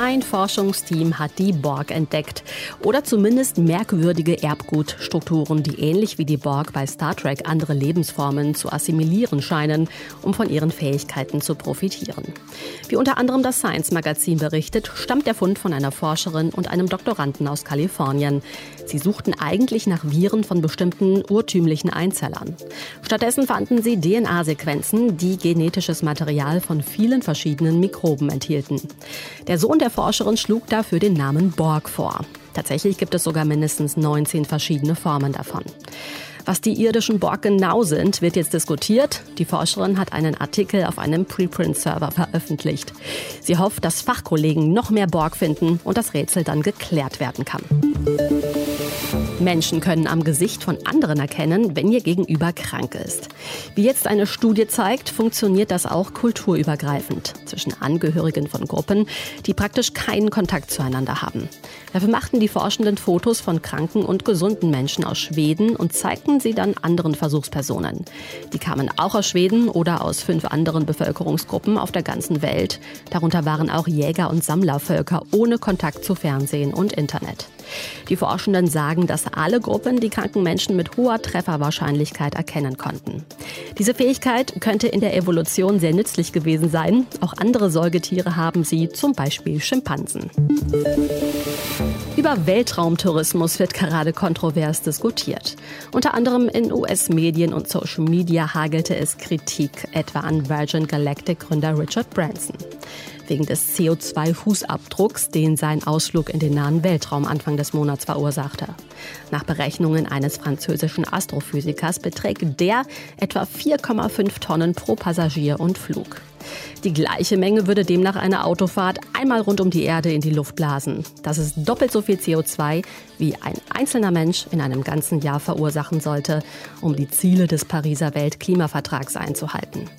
Ein Forschungsteam hat die Borg entdeckt. Oder zumindest merkwürdige Erbgutstrukturen, die ähnlich wie die Borg bei Star Trek andere Lebensformen zu assimilieren scheinen, um von ihren Fähigkeiten zu profitieren. Wie unter anderem das Science Magazin berichtet, stammt der Fund von einer Forscherin und einem Doktoranden aus Kalifornien. Sie suchten eigentlich nach Viren von bestimmten urtümlichen Einzellern. Stattdessen fanden sie DNA-Sequenzen, die genetisches Material von vielen verschiedenen Mikroben enthielten. Der Sohn der Forscherin schlug dafür den Namen Borg vor. Tatsächlich gibt es sogar mindestens 19 verschiedene Formen davon. Was die irdischen Borg genau sind, wird jetzt diskutiert. Die Forscherin hat einen Artikel auf einem Preprint-Server veröffentlicht. Sie hofft, dass Fachkollegen noch mehr Borg finden und das Rätsel dann geklärt werden kann. Menschen können am Gesicht von anderen erkennen, wenn ihr Gegenüber krank ist. Wie jetzt eine Studie zeigt, funktioniert das auch kulturübergreifend zwischen Angehörigen von Gruppen, die praktisch keinen Kontakt zueinander haben. Dafür machten die Forschenden Fotos von kranken und gesunden Menschen aus Schweden und zeigten sie dann anderen Versuchspersonen. Die kamen auch aus Schweden oder aus fünf anderen Bevölkerungsgruppen auf der ganzen Welt. Darunter waren auch Jäger- und Sammlervölker ohne Kontakt zu Fernsehen und Internet. Die Forschenden sagen, dass alle Gruppen die kranken Menschen mit hoher Trefferwahrscheinlichkeit erkennen konnten. Diese Fähigkeit könnte in der Evolution sehr nützlich gewesen sein. Auch andere Säugetiere haben sie, zum Beispiel Schimpansen. Über Weltraumtourismus wird gerade kontrovers diskutiert. Unter anderem in US-Medien und Social Media hagelte es Kritik, etwa an Virgin Galactic Gründer Richard Branson wegen des CO2-Fußabdrucks, den sein Ausflug in den nahen Weltraum Anfang des Monats verursachte. Nach Berechnungen eines französischen Astrophysikers beträgt der etwa 4,5 Tonnen pro Passagier und Flug. Die gleiche Menge würde demnach eine Autofahrt einmal rund um die Erde in die Luft blasen. Das ist doppelt so viel CO2, wie ein einzelner Mensch in einem ganzen Jahr verursachen sollte, um die Ziele des Pariser Weltklimavertrags einzuhalten.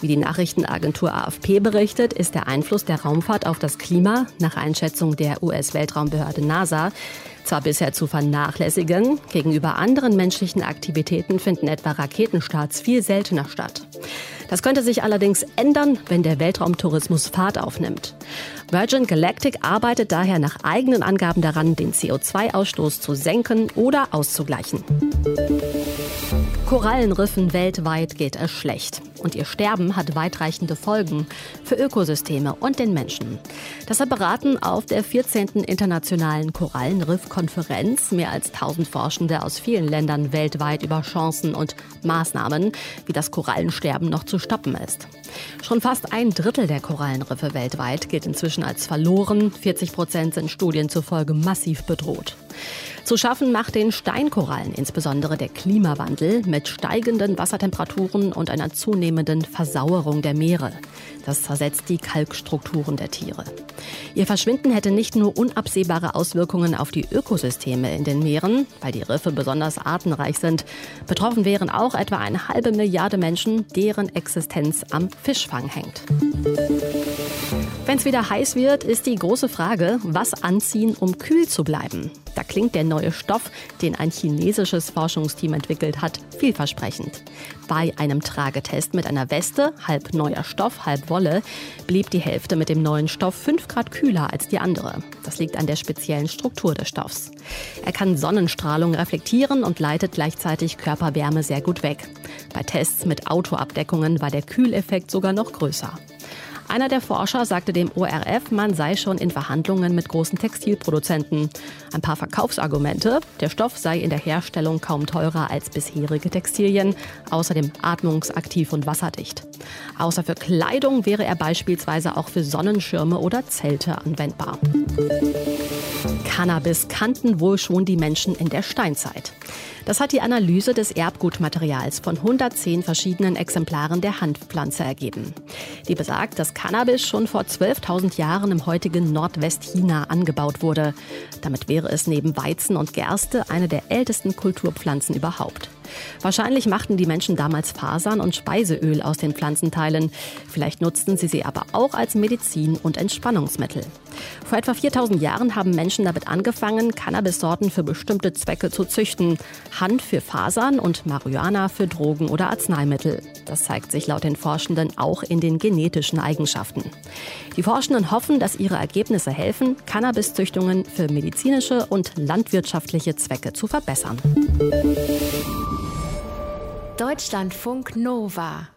Wie die Nachrichtenagentur AFP berichtet, ist der Einfluss der Raumfahrt auf das Klima nach Einschätzung der US-Weltraumbehörde NASA zwar bisher zu vernachlässigen, gegenüber anderen menschlichen Aktivitäten finden etwa Raketenstarts viel seltener statt. Das könnte sich allerdings ändern, wenn der Weltraumtourismus Fahrt aufnimmt. Virgin Galactic arbeitet daher nach eigenen Angaben daran, den CO2-Ausstoß zu senken oder auszugleichen. Korallenriffen weltweit geht es schlecht. Und ihr Sterben hat weitreichende Folgen für Ökosysteme und den Menschen. Deshalb beraten auf der 14. Internationalen Korallenriff-Konferenz mehr als 1000 Forschende aus vielen Ländern weltweit über Chancen und Maßnahmen, wie das Korallensterben noch zu stoppen ist. Schon fast ein Drittel der Korallenriffe weltweit gilt inzwischen als verloren. 40 Prozent sind Studien zufolge massiv bedroht. Zu schaffen macht den Steinkorallen insbesondere der Klimawandel mit steigenden Wassertemperaturen und einer zunehmenden Versauerung der Meere. Das zersetzt die Kalkstrukturen der Tiere. Ihr Verschwinden hätte nicht nur unabsehbare Auswirkungen auf die Ökosysteme in den Meeren, weil die Riffe besonders artenreich sind. Betroffen wären auch etwa eine halbe Milliarde Menschen, deren Existenz am Fischfang hängt. Wenn es wieder heiß wird, ist die große Frage, was anziehen, um kühl zu bleiben. Da klingt der neue Stoff, den ein chinesisches Forschungsteam entwickelt hat, vielversprechend. Bei einem Tragetest mit einer Weste, halb neuer Stoff, halb Wolle, blieb die Hälfte mit dem neuen Stoff 5 Grad kühler als die andere. Das liegt an der speziellen Struktur des Stoffs. Er kann Sonnenstrahlung reflektieren und leitet gleichzeitig Körperwärme sehr gut weg. Bei Tests mit Autoabdeckungen war der Kühleffekt sogar noch größer. Einer der Forscher sagte dem ORF, man sei schon in Verhandlungen mit großen Textilproduzenten. Ein paar Verkaufsargumente. Der Stoff sei in der Herstellung kaum teurer als bisherige Textilien, außerdem atmungsaktiv und wasserdicht. Außer für Kleidung wäre er beispielsweise auch für Sonnenschirme oder Zelte anwendbar. Cannabis kannten wohl schon die Menschen in der Steinzeit. Das hat die Analyse des Erbgutmaterials von 110 verschiedenen Exemplaren der Hanfpflanze ergeben. Die besagt, dass Cannabis schon vor 12.000 Jahren im heutigen Nordwestchina angebaut wurde. Damit wäre es neben Weizen und Gerste eine der ältesten Kulturpflanzen überhaupt. Wahrscheinlich machten die Menschen damals Fasern und Speiseöl aus den Pflanzenteilen. Vielleicht nutzten sie sie aber auch als Medizin und Entspannungsmittel. Vor etwa 4000 Jahren haben Menschen damit angefangen, Cannabissorten für bestimmte Zwecke zu züchten. Hand für Fasern und Marihuana für Drogen oder Arzneimittel. Das zeigt sich laut den Forschenden auch in den genetischen Eigenschaften. Die Forschenden hoffen, dass ihre Ergebnisse helfen, Cannabiszüchtungen für medizinische und landwirtschaftliche Zwecke zu verbessern. Deutschlandfunk Nova